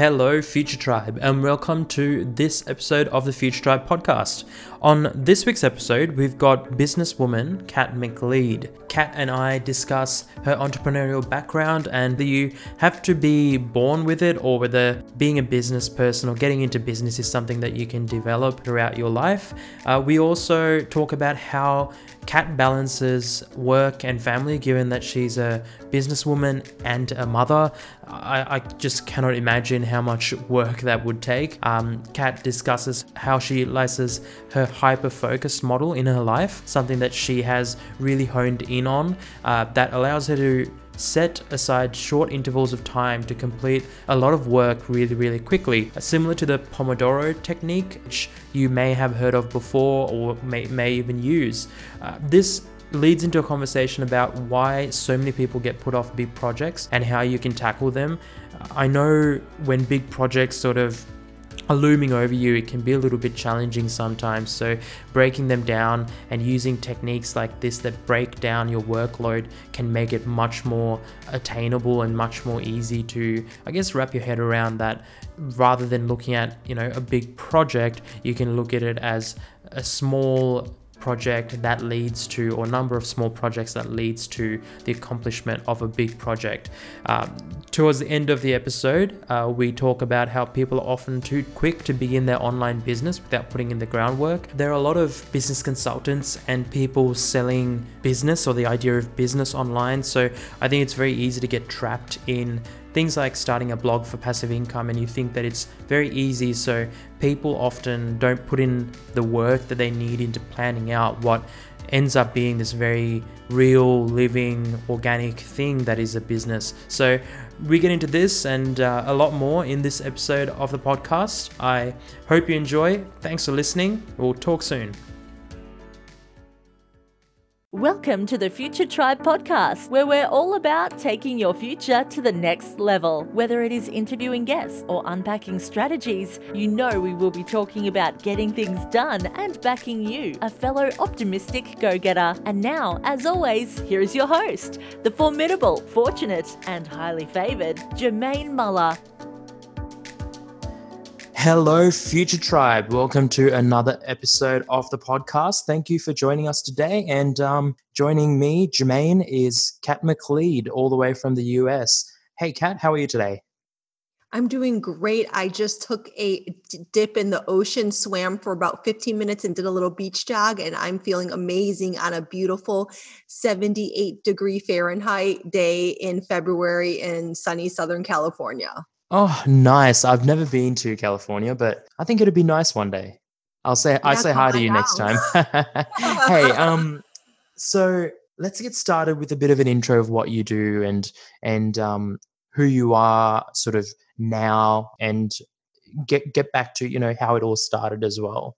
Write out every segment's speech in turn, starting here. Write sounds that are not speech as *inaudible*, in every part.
Hello, Future Tribe, and welcome to this episode of the Future Tribe podcast. On this week's episode, we've got businesswoman Kat McLeod. Kat and I discuss her entrepreneurial background and that you have to be born with it or whether being a business person or getting into business is something that you can develop throughout your life. Uh, we also talk about how Kat balances work and family given that she's a businesswoman and a mother. I, I just cannot imagine how much work that would take. Um, Kat discusses how she utilizes her hyper focused model in her life, something that she has really honed in on uh, that allows her to set aside short intervals of time to complete a lot of work really, really quickly. Similar to the Pomodoro technique, which you may have heard of before or may, may even use. Uh, this leads into a conversation about why so many people get put off big projects and how you can tackle them. I know when big projects sort of are looming over you, it can be a little bit challenging sometimes. So, breaking them down and using techniques like this that break down your workload can make it much more attainable and much more easy to, I guess, wrap your head around that. Rather than looking at, you know, a big project, you can look at it as a small project that leads to, or number of small projects that leads to the accomplishment of a big project. Um, towards the end of the episode, uh, we talk about how people are often too quick to begin their online business without putting in the groundwork. There are a lot of business consultants and people selling business or the idea of business online. So I think it's very easy to get trapped in things like starting a blog for passive income and you think that it's very easy so people often don't put in the work that they need into planning out what ends up being this very real living organic thing that is a business. So we get into this and uh, a lot more in this episode of the podcast. I hope you enjoy. Thanks for listening. We'll talk soon Welcome to the Future Tribe podcast, where we're all about taking your future to the next level. Whether it is interviewing guests or unpacking strategies, you know we will be talking about getting things done and backing you, a fellow optimistic go getter. And now, as always, here is your host, the formidable, fortunate, and highly favored Jermaine Muller. Hello, Future Tribe. Welcome to another episode of the podcast. Thank you for joining us today. And um, joining me, Jermaine, is Kat McLeod, all the way from the US. Hey, Kat, how are you today? I'm doing great. I just took a dip in the ocean, swam for about 15 minutes, and did a little beach jog. And I'm feeling amazing on a beautiful 78 degree Fahrenheit day in February in sunny Southern California. Oh, nice. I've never been to California, but I think it'd be nice one day. I'll say I say hi to you next time. *laughs* hey, *laughs* um, so let's get started with a bit of an intro of what you do and and um, who you are, sort of now, and get get back to you know how it all started as well.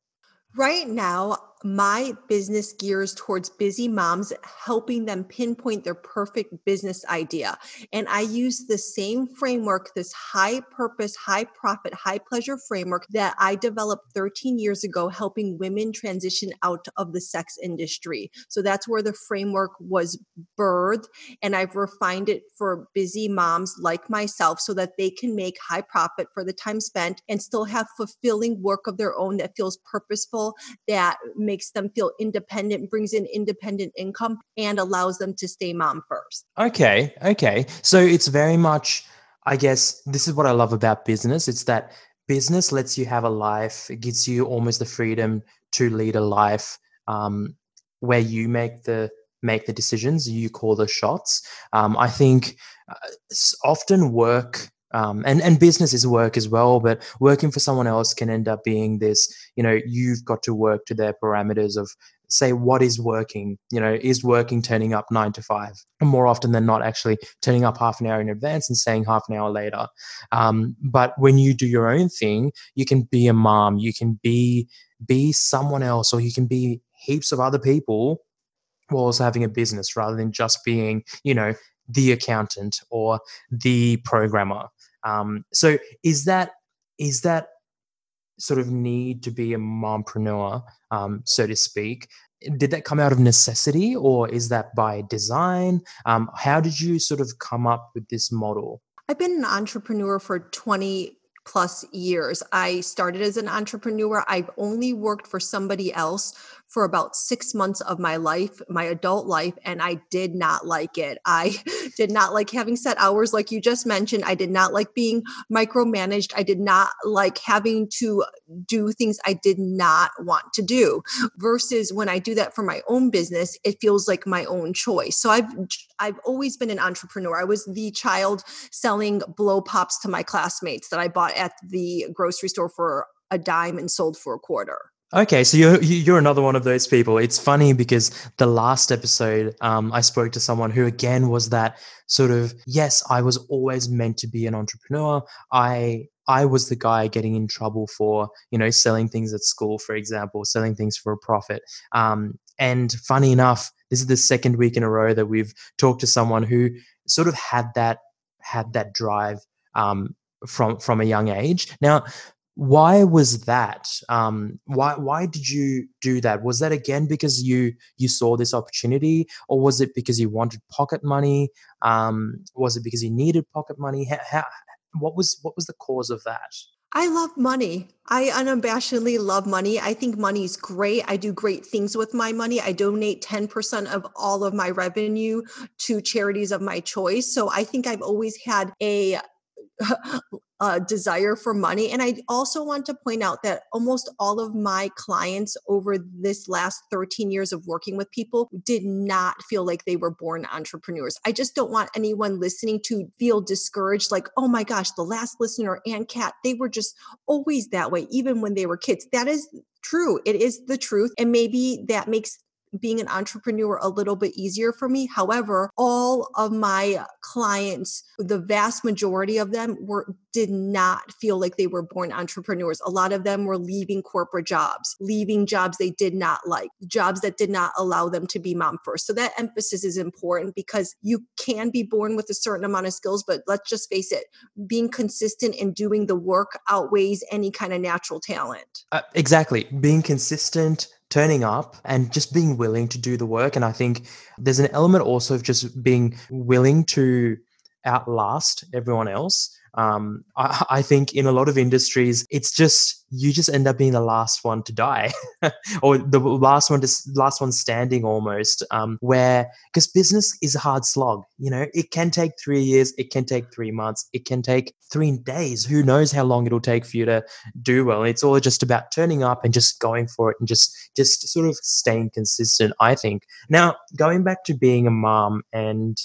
Right now, my business gears towards busy moms, helping them pinpoint their perfect business idea. And I use the same framework, this high purpose, high profit, high pleasure framework that I developed 13 years ago, helping women transition out of the sex industry. So that's where the framework was birthed. And I've refined it for busy moms like myself so that they can make high profit for the time spent and still have fulfilling work of their own that feels purposeful, that makes makes them feel independent, brings in independent income, and allows them to stay mom first. Okay. Okay. So it's very much, I guess, this is what I love about business. It's that business lets you have a life, it gives you almost the freedom to lead a life um, where you make the make the decisions you call the shots um, i think uh, often work um, and and business is work as well but working for someone else can end up being this you know you've got to work to their parameters of say what is working? You know is working turning up nine to five and more often than not actually turning up half an hour in advance and saying half an hour later? Um, but when you do your own thing you can be a mom you can be be someone else or you can be heaps of other people while also having a business rather than just being you know the accountant or the programmer um, so is that is that sort of need to be a mompreneur, um, so to speak? Did that come out of necessity, or is that by design? Um, how did you sort of come up with this model? I've been an entrepreneur for 20 plus years. I started as an entrepreneur. I've only worked for somebody else for about six months of my life, my adult life, and I did not like it. I *laughs* did not like having set hours, like you just mentioned. I did not like being micromanaged. I did not like having to do things I did not want to do. Versus when I do that for my own business, it feels like my own choice. So I've I've always been an entrepreneur. I was the child selling blow pops to my classmates that I bought at the grocery store for a dime and sold for a quarter. Okay, so you're you're another one of those people. It's funny because the last episode, um, I spoke to someone who again was that sort of yes, I was always meant to be an entrepreneur. I I was the guy getting in trouble for you know selling things at school, for example, selling things for a profit. Um, and funny enough, this is the second week in a row that we've talked to someone who sort of had that had that drive um, from from a young age. Now, why was that um, why why did you do that was that again because you you saw this opportunity or was it because you wanted pocket money um, was it because you needed pocket money how, how, what was what was the cause of that I love money. I unabashedly love money. I think money is great. I do great things with my money. I donate 10% of all of my revenue to charities of my choice. So I think I've always had a *laughs* uh, desire for money. And I also want to point out that almost all of my clients over this last 13 years of working with people did not feel like they were born entrepreneurs. I just don't want anyone listening to feel discouraged, like, oh my gosh, the last listener and Kat, they were just always that way, even when they were kids. That is true. It is the truth. And maybe that makes being an entrepreneur a little bit easier for me. However, all of my clients, the vast majority of them were did not feel like they were born entrepreneurs. A lot of them were leaving corporate jobs, leaving jobs they did not like, jobs that did not allow them to be mom first. So that emphasis is important because you can be born with a certain amount of skills, but let's just face it, being consistent and doing the work outweighs any kind of natural talent. Uh, exactly. Being consistent, turning up and just being willing to do the work. And I think there's an element also of just being willing to outlast everyone else um, I, *laughs* I, think in a lot of industries, it's just you just end up being the last one to die, *laughs* or the last one to last one standing almost. Um, where because business is a hard slog, you know, it can take three years, it can take three months, it can take three days. Who knows how long it'll take for you to do well? It's all just about turning up and just going for it and just just sort of staying consistent. I think now going back to being a mom and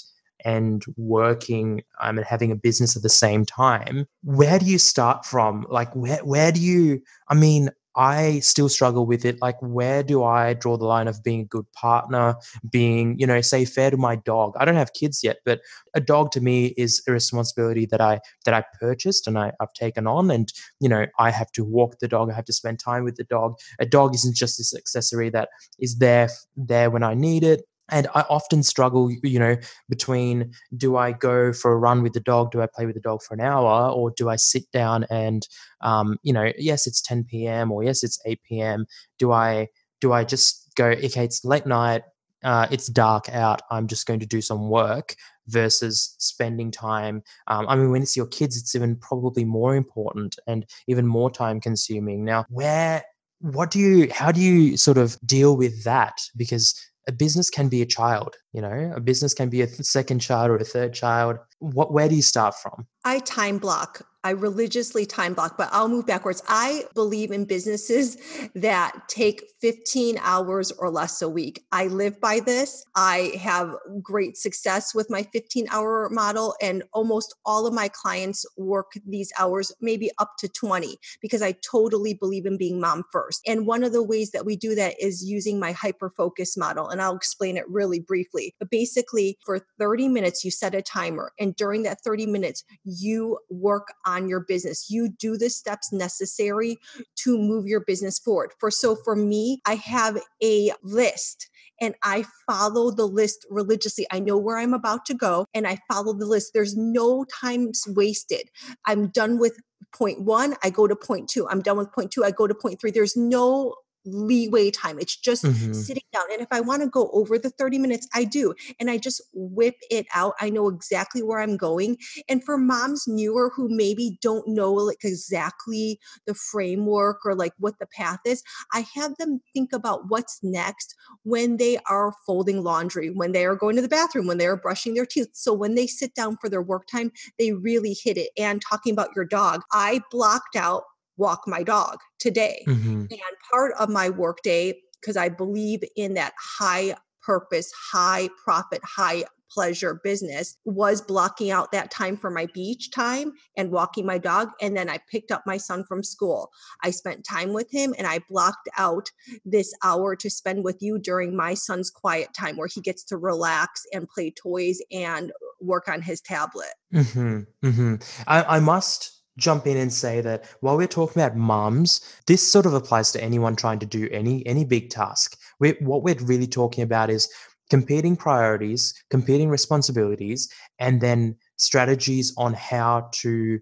and working um, and having a business at the same time where do you start from? Like where where do you i mean i still struggle with it. Like where do i draw the line of being a good partner being you know say fair to my dog? I don't have kids yet but a dog to me is a responsibility that i that i purchased and I, i've taken on. And you know i have to walk the dog. I have to spend time with the dog. A dog isn't just this accessory that is there there when i need it and I often struggle, you know, between do I go for a run with the dog? Do I play with the dog for an hour? Or do I sit down and, um, you know, yes, it's 10 p.m. or yes, it's 8 p.m. Do I, do I just go, okay, it's late night, uh, it's dark out, I'm just going to do some work versus spending time. Um, I mean, when it's your kids, it's even probably more important and even more time consuming. Now, where, what do you, how do you sort of deal with that? Because a business can be a child you know? A business can be a second child or a third child what where do you start from i time block I religiously time block, but I'll move backwards. I believe in businesses that take 15 hours or less a week. I live by this. I have great success with my 15 hour model, and almost all of my clients work these hours, maybe up to 20, because I totally believe in being mom first. And one of the ways that we do that is using my hyper focus model, and I'll explain it really briefly. But basically, for 30 minutes, you set a timer, and during that 30 minutes, you work on your business. You do the steps necessary to move your business forward. For so for me, I have a list and I follow the list religiously. I know where I'm about to go and I follow the list. There's no time wasted. I'm done with point one, I go to point two. I'm done with point two, I go to point three. There's no leeway time. It's just Mhm. sitting down. And if I want to go over the 30 minutes, I do. And I just whip it out. I know exactly where I'm going. And for moms newer who maybe don't know like exactly the framework or like what the path is, I have them think about what's next when they are folding laundry, when they are going to the bathroom, when they are brushing their teeth. So when they sit down for their work time, they really hit it. And talking about your dog, I blocked out walk my dog today. Mhm. And part of my workday, because I believe in that high purpose, high profit, high pleasure business, was blocking out that time for my beach time and walking my dog. And then I picked up my son from school. I spent time with him and I blocked out this hour to spend with you during my son's quiet time where he gets to relax and play toys and work on his tablet. hmm hmm I, I must jump in and say that while we're talking about moms, this sort of applies to anyone trying to do any any big task. we what we're really talking about is competing priorities, competing responsibilities, and then strategies on how to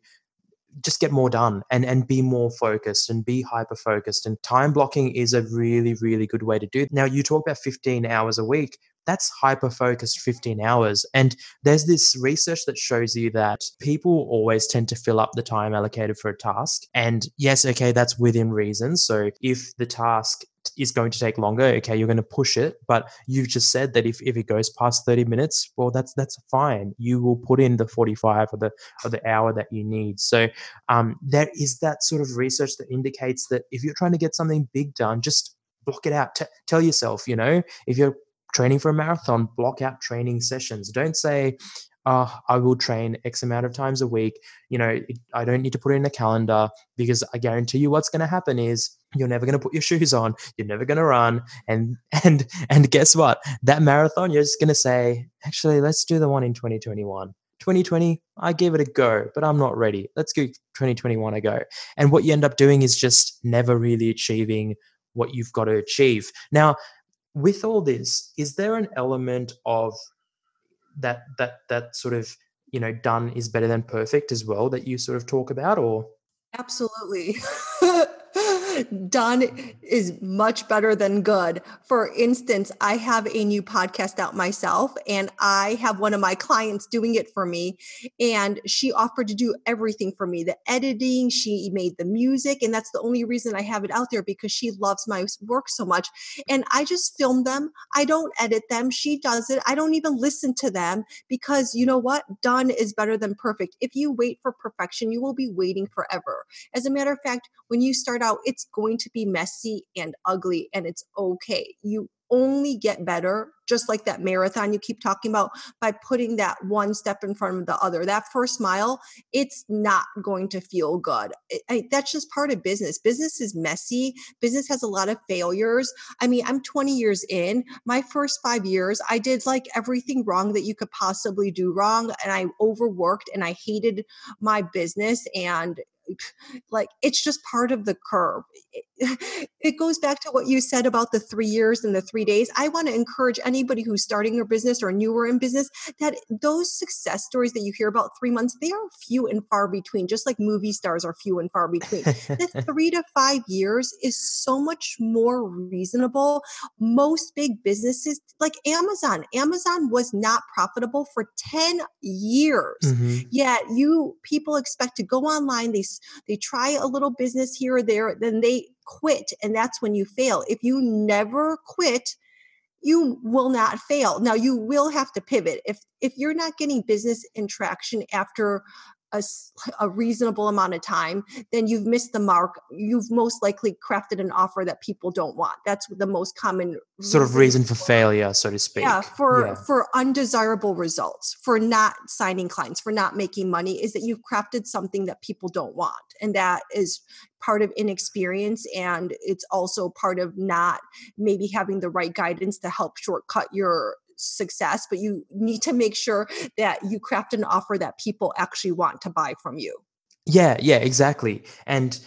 just get more done and and be more focused and be hyper focused and time blocking is a really really good way to do it. now you talk about 15 hours a week that's hyper focused 15 hours and there's this research that shows you that people always tend to fill up the time allocated for a task and yes okay that's within reason so if the task is going to take longer okay you're going to push it but you've just said that if, if it goes past 30 minutes well that's that's fine you will put in the 45 or the or the hour that you need so um, there is that sort of research that indicates that if you're trying to get something big done just block it out T- tell yourself you know if you're training for a marathon block out training sessions don't say oh, I will train X amount of times a week. You know, I don't need to put it in a calendar because I guarantee you what's going to happen is you're never going to put your *laughs* shoes on. You're never going to run. And, *laughs* and, and guess what? That marathon, you're just going to say, actually, let's do the one in 2021. 2020, I gave it a go, but I'm not ready. Let's go 2021 a go. And what you end up doing is just never really achieving what you've got to achieve. Now, with all this, is there an element of that that that sort of you know done is better than perfect as well that you sort of talk about or Absolutely. *laughs* Done is much better than good. For instance, I have a new podcast out myself, and I have one of my clients doing it for me. And she offered to do everything for me the editing, she made the music. And that's the only reason I have it out there because she loves my work so much. And I just film them. I don't edit them. She does it. I don't even listen to them because you know what? Done is better than perfect. If you wait for perfection, you will be waiting forever. As a matter of fact, when you start out, it's going to be messy and ugly, and it's okay. You only get better, just like that marathon you keep talking about, by putting that one step in front of the other. That first mile, it's not going to feel good. I- that's just part of business. Business is messy. Business has a lot of failures. I mean, I'm 20 years in. My first five years, I did like everything wrong that you could possibly do wrong. And I overworked and I hated my business. And *laughs* like it's just part of the curve. It, *laughs* it goes back to what you said about the three years and the three days. I want to encourage anybody who's starting a business or newer in business that those success stories that you hear about three months, they are few and far between, just like movie stars are few and far between. *laughs* the three to five years is so much more reasonable. Most big businesses, like Amazon, Amazon was not profitable for 10 years. Mhm. Yet you people expect to go online, they they try a little business here or there, then they quit, and that's when you fail. If you never quit, you will not fail. Now you will have to pivot. If if you're not getting business interaction after a, a reasonable amount of time, then you've missed the mark. You've most likely crafted an offer that people don't want. That's the most common sort of reason for failure so to speak yeah for Yeah. for undesirable results for not signing clients for not making money is that you've crafted something that people don't want and that is part of inexperience and it's also part of not maybe having the right guidance to help shortcut your success but you need to make sure that you craft an offer that people actually want to buy from you Yeah, yeah, exactly. And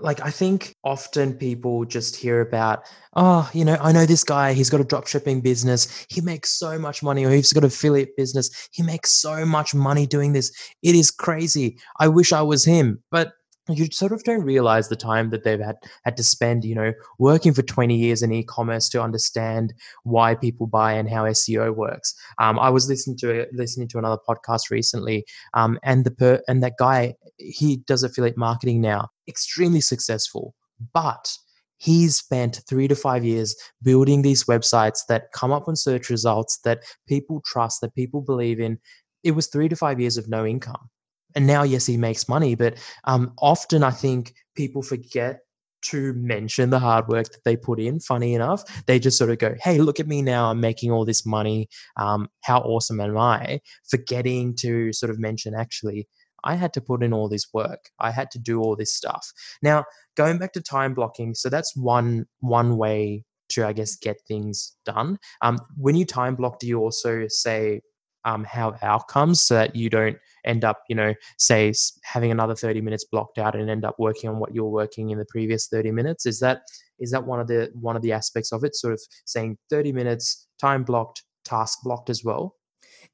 like I think often people just hear about, oh, you know, I know this guy, he's got a drop shipping business, he makes so much money, or he's got affiliate business, he makes so much money doing this. It is crazy. I wish I was him. But you sort of don't realize the time that they've had had to spend you know working for 20 years in e-commerce to understand why people buy and how seo works. Um, i was listening to listening to another podcast recently um, and the per, and that guy he does affiliate marketing now extremely successful but he's spent three to five years building these websites that come up on search results that people trust that people believe in. It was three to five years of no income and now yes he makes money but um, often i think people forget to mention the hard work that they put in. Funny enough they just sort of go hey look at me now i'm making all this money. Um, how awesome am i? Forgetting to sort of mention actually i had to put in all this work. I had to do all this stuff. Now going back to time blocking so that's one one way to i guess get things done. Um, when you time block do you also say um, have outcomes so that you don't end up, you know, say having another 30 minutes blocked out and end up working on what you're working in the previous 30 minutes. Is that is that one of the one of the aspects of it? Sort of saying 30 minutes, time blocked, task blocked as well.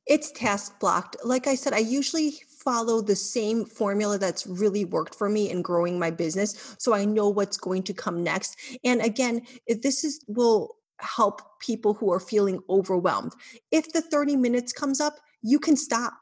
It's task blocked. Like I said, I usually follow the same formula that's really worked for me in growing my business so I know what's going to come next. And again, this is will help people who are feeling overwhelmed. If the 30 minutes comes up, you can stop.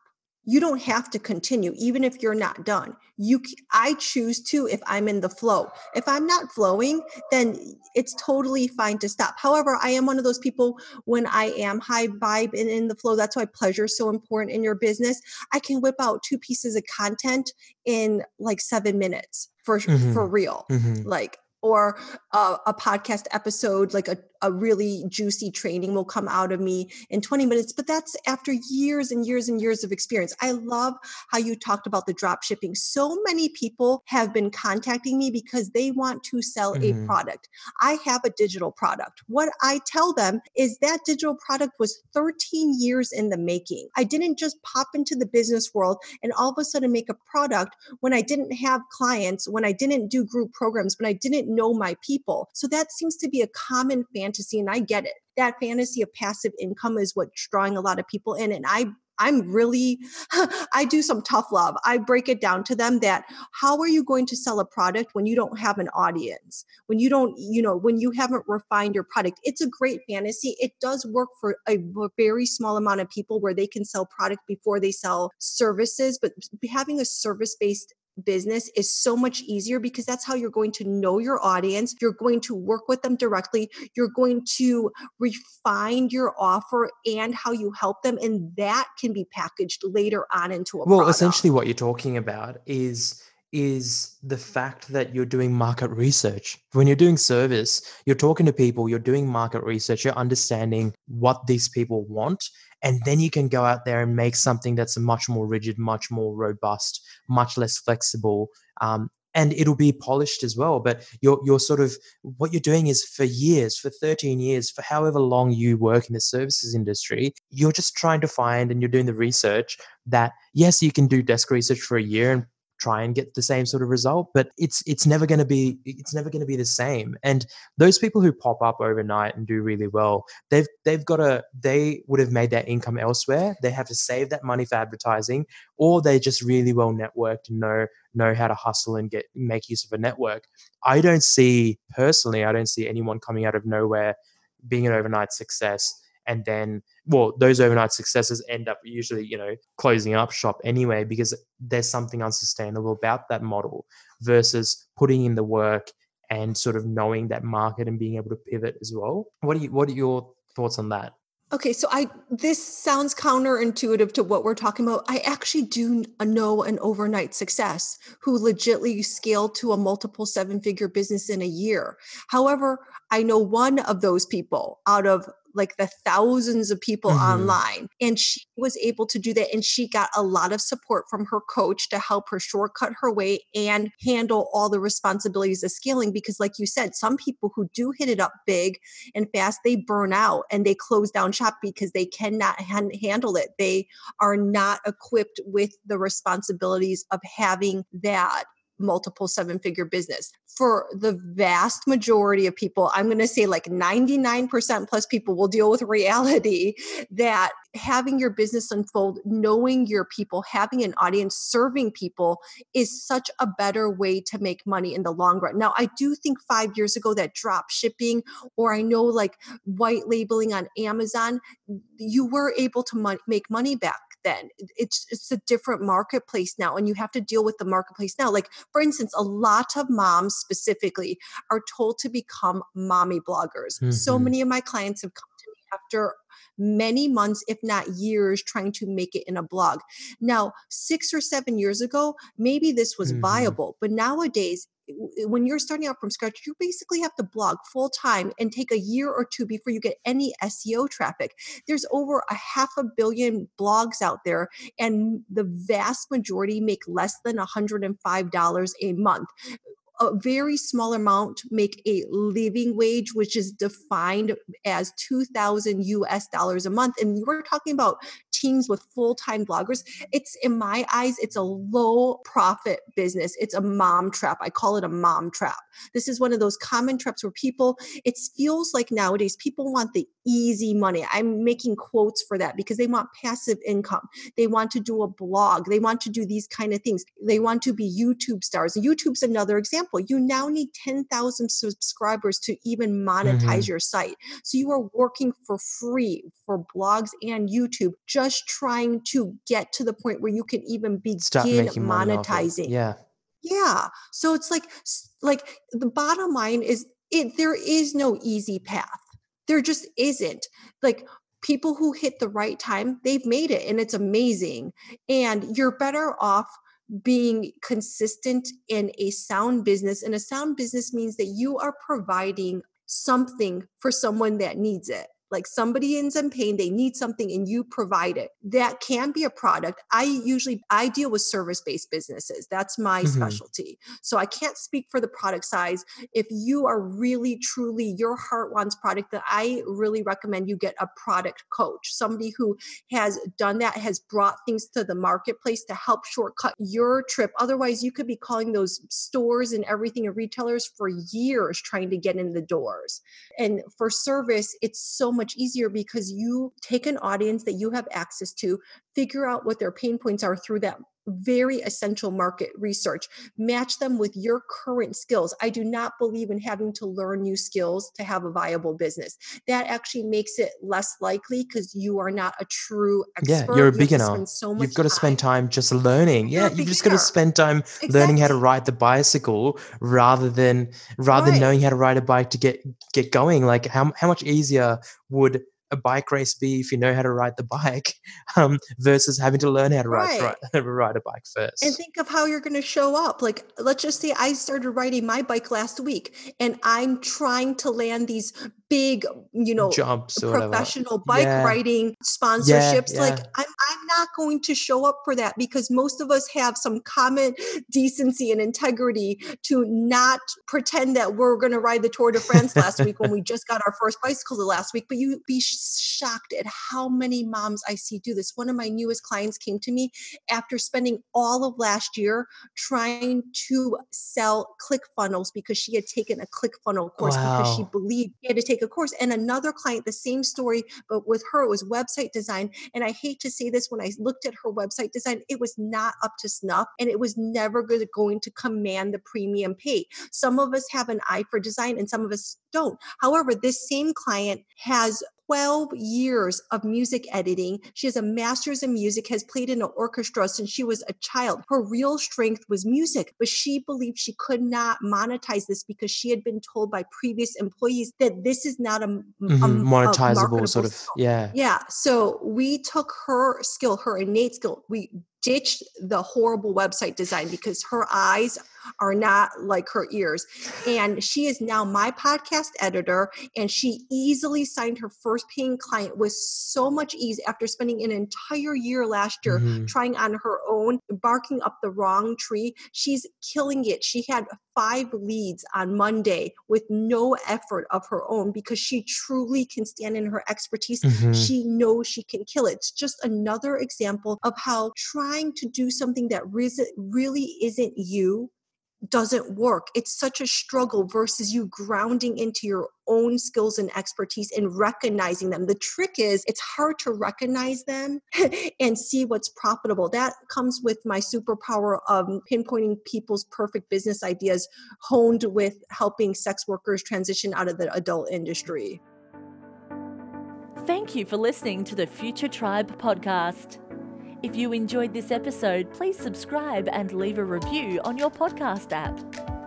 You don't have to continue even if you're not done. You I choose to if I'm in the flow. If I'm not flowing, then it's totally fine to stop. However, I am one of those people when I am high vibe and in the flow, that's why pleasure is so important in your business. I can whip out two pieces of content in like 7 minutes for mm-hmm. for real. Mm-hmm. Like or a, a, podcast episode, like a, a really juicy training will come out of me in 20 minutes. But that's after years and years and years of experience. I love how you talked about the drop shipping. So many people have been contacting me because they want to sell mm-hmm. a product. I have a digital product. What I tell them is that digital product was 13 years in the making. I didn't just pop into the business world and all of a sudden make a product when I didn't have clients, when I didn't do group programs, when I didn't know my people. So that seems to be a common fantasy, and I get it. That fantasy of passive income is what's drawing a lot of people in. And I I'm really, *laughs* I do some tough love. I break it down to them that how are you going to sell a product when you don't have an audience? When you don't, you know, when you haven't refined your product? It's a great fantasy. It does work for a very small amount of people where they can sell product before they sell services, but having a service based business is so much easier because that's how you're going to know your audience. You're going to work with them directly. You're going to refine your offer and how you help them. And that can be packaged later on into a well, product. essentially what you're talking about is is the fact that you're doing market research. When you're doing service, you're talking to people, you're doing market research, you're understanding what these people want and then you can go out there and make something that's much more rigid much more robust much less flexible um, and it'll be polished as well but you're you're sort of what you're doing is for years for 13 years for however long you work in the services industry you're just trying to find and you're doing the research that yes you can do desk research for a year and try and get the same sort of result but it's it's never going to be it's never going to be the same. And those people who pop up overnight and do really well they've they've got a they would have made that income elsewhere. They have to save that money for advertising or they just really well networked and know know how to hustle and get make use of a network. I don't see personally i don't see anyone coming out of nowhere being an overnight success and then well those overnight successes end up usually you know closing up shop anyway because there's something unsustainable about that model versus putting in the work and sort of knowing that market and being able to pivot as well what are you what are your thoughts on that Okay, so I this sounds counterintuitive to what we're talking about. I actually do uh, know an overnight success who legitly scaled to a multiple seven-figure business in a year. However, I know one of those people out of like the thousands of people mm-hmm. online. And she was able to do that. And she got a lot of support from her coach to help her shortcut her way and handle all the responsibilities of scaling. Because, like you said, some people who do hit it up big and fast, they burn out and they close down shop because they cannot handle it. They are not equipped with the responsibilities of having that multiple seven figure business. For the vast majority of people, I'm going to say like 99% plus people will deal with reality *laughs* that having your business unfold, knowing your people, having an audience, serving people is such a better way to make money in the long run. Now, I do think five years ago that drop shipping, or I know like white labeling on Amazon, you were able to mon- make money back then it's it's a different marketplace now and you have to deal with the marketplace now like for instance a lot of moms specifically are told to become mommy bloggers mm-hmm. so many of my clients have come to me after many months, if not years, trying to make it in a blog. Now, six or seven years ago, maybe this was mm-hmm. viable, but nowadays, Eh, when you're starting out from scratch, you basically have to blog full time and take a year or two before you get any SEO traffic. There's over a half a billion blogs out there, and the vast majority make less than $105 a month a very small amount make a living wage, which is defined as 2000 US dollars a month. And we're talking about teams with full-time bloggers. It's in my eyes, it's a low profit business. It's a mom trap. I call it a mom trap. This is one of those common traps where people, it feels like nowadays people want the easy money. I'm making quotes for that because they want passive income. They want to do a blog. They want to do these kind of things. They want to be YouTube stars. YouTube's another example. You now need 10,000 subscribers to even monetize mm-hmm. your site. So you are working for free for blogs and YouTube, just trying to get to the point where you can even begin monetizing. Yeah. Yeah. So it's like like the bottom line is it there is no easy path there just isn't. Like people who hit the right time, they've made it and it's amazing. And you're better off being consistent in a sound business. And a sound business means that you are providing something for someone that needs it like somebody ends in pain they need something and you provide it. That can be a product. I usually i deal with service based businesses. That's my mm-hmm. specialty. So i can't speak for the product size. If you are really truly your heart wants product that i really recommend you get a product coach somebody who has done that has brought things to the marketplace to help shortcut your trip. Otherwise you could be calling those stores and everything and retailers for years trying to get in the doors. And for service it's so much much easier because you take an audience that you have access to, figure out what their pain points are through that very essential market research. Match them with your current skills. I do not believe in having to learn new skills to have a viable business. That actually makes it less likely because you are not a true expert. Yeah, you're a beginner. You so you've got to spend time just learning. You're yeah, you've just got to spend time exactly. learning how to ride the bicycle rather than rather right. than knowing how to ride a bike to get get going. Like how how much easier would a bike race be if you know how to ride the bike *laughs* um, versus having to learn how to ride, right. ride, *laughs* ride a bike first. And think of how you're going to show up. Like, let's just say I started riding my bike last week and I'm trying to land these big, you know, professional bike yeah. riding sponsorships. Yeah, yeah. Like I'm, I'm not going to show up for that because most of us have some common decency and integrity to not pretend that we're going to ride the Tour de France last week when we *laughs* just got our first bicycle the last week. But you'd be shocked at how many moms I see do this. One of my newest clients came to me after spending all of last year trying to sell ClickFunnels because she had taken a ClickFunnel course wow. because she believed she had to take take a course. And another client, the same story, but with her, it was website design. And I hate to say this, when I looked at her website design, it was not up to snuff and it was never going to command the premium pay. Some of us have an eye for design and some of us don't. However, this same client has 12 years of music editing. She has a master's in music, has played in an orchestra since she was a child. Her real strength was music, but she believed she could not monetize this because she had been told by previous employees that this is not a, mm-hmm. a monetizable a sort of, skill. yeah. Yeah. So we took her skill, her innate skill, we ditched the horrible website design because her eyes are not like her ears. And she is now my podcast editor, and she easily signed her first paying client with so much ease after spending an entire year last year mm-hmm. trying on her own, barking up the wrong tree. She's killing it. She had five leads on Monday with no effort of her own because she truly can stand in her expertise. Mm-hmm. She knows she can kill it. It's just another example of how trying to do something that really isn't you doesn't work. It's such a struggle versus you grounding into your own skills and expertise and recognizing them. The trick is it's hard to recognize them *laughs* and see what's profitable. That comes with my superpower of pinpointing people's perfect business ideas, honed with helping sex workers transition out of the adult industry. Thank you for listening to the Future Tribe podcast. If you enjoyed this episode, please subscribe and leave a review on your podcast app.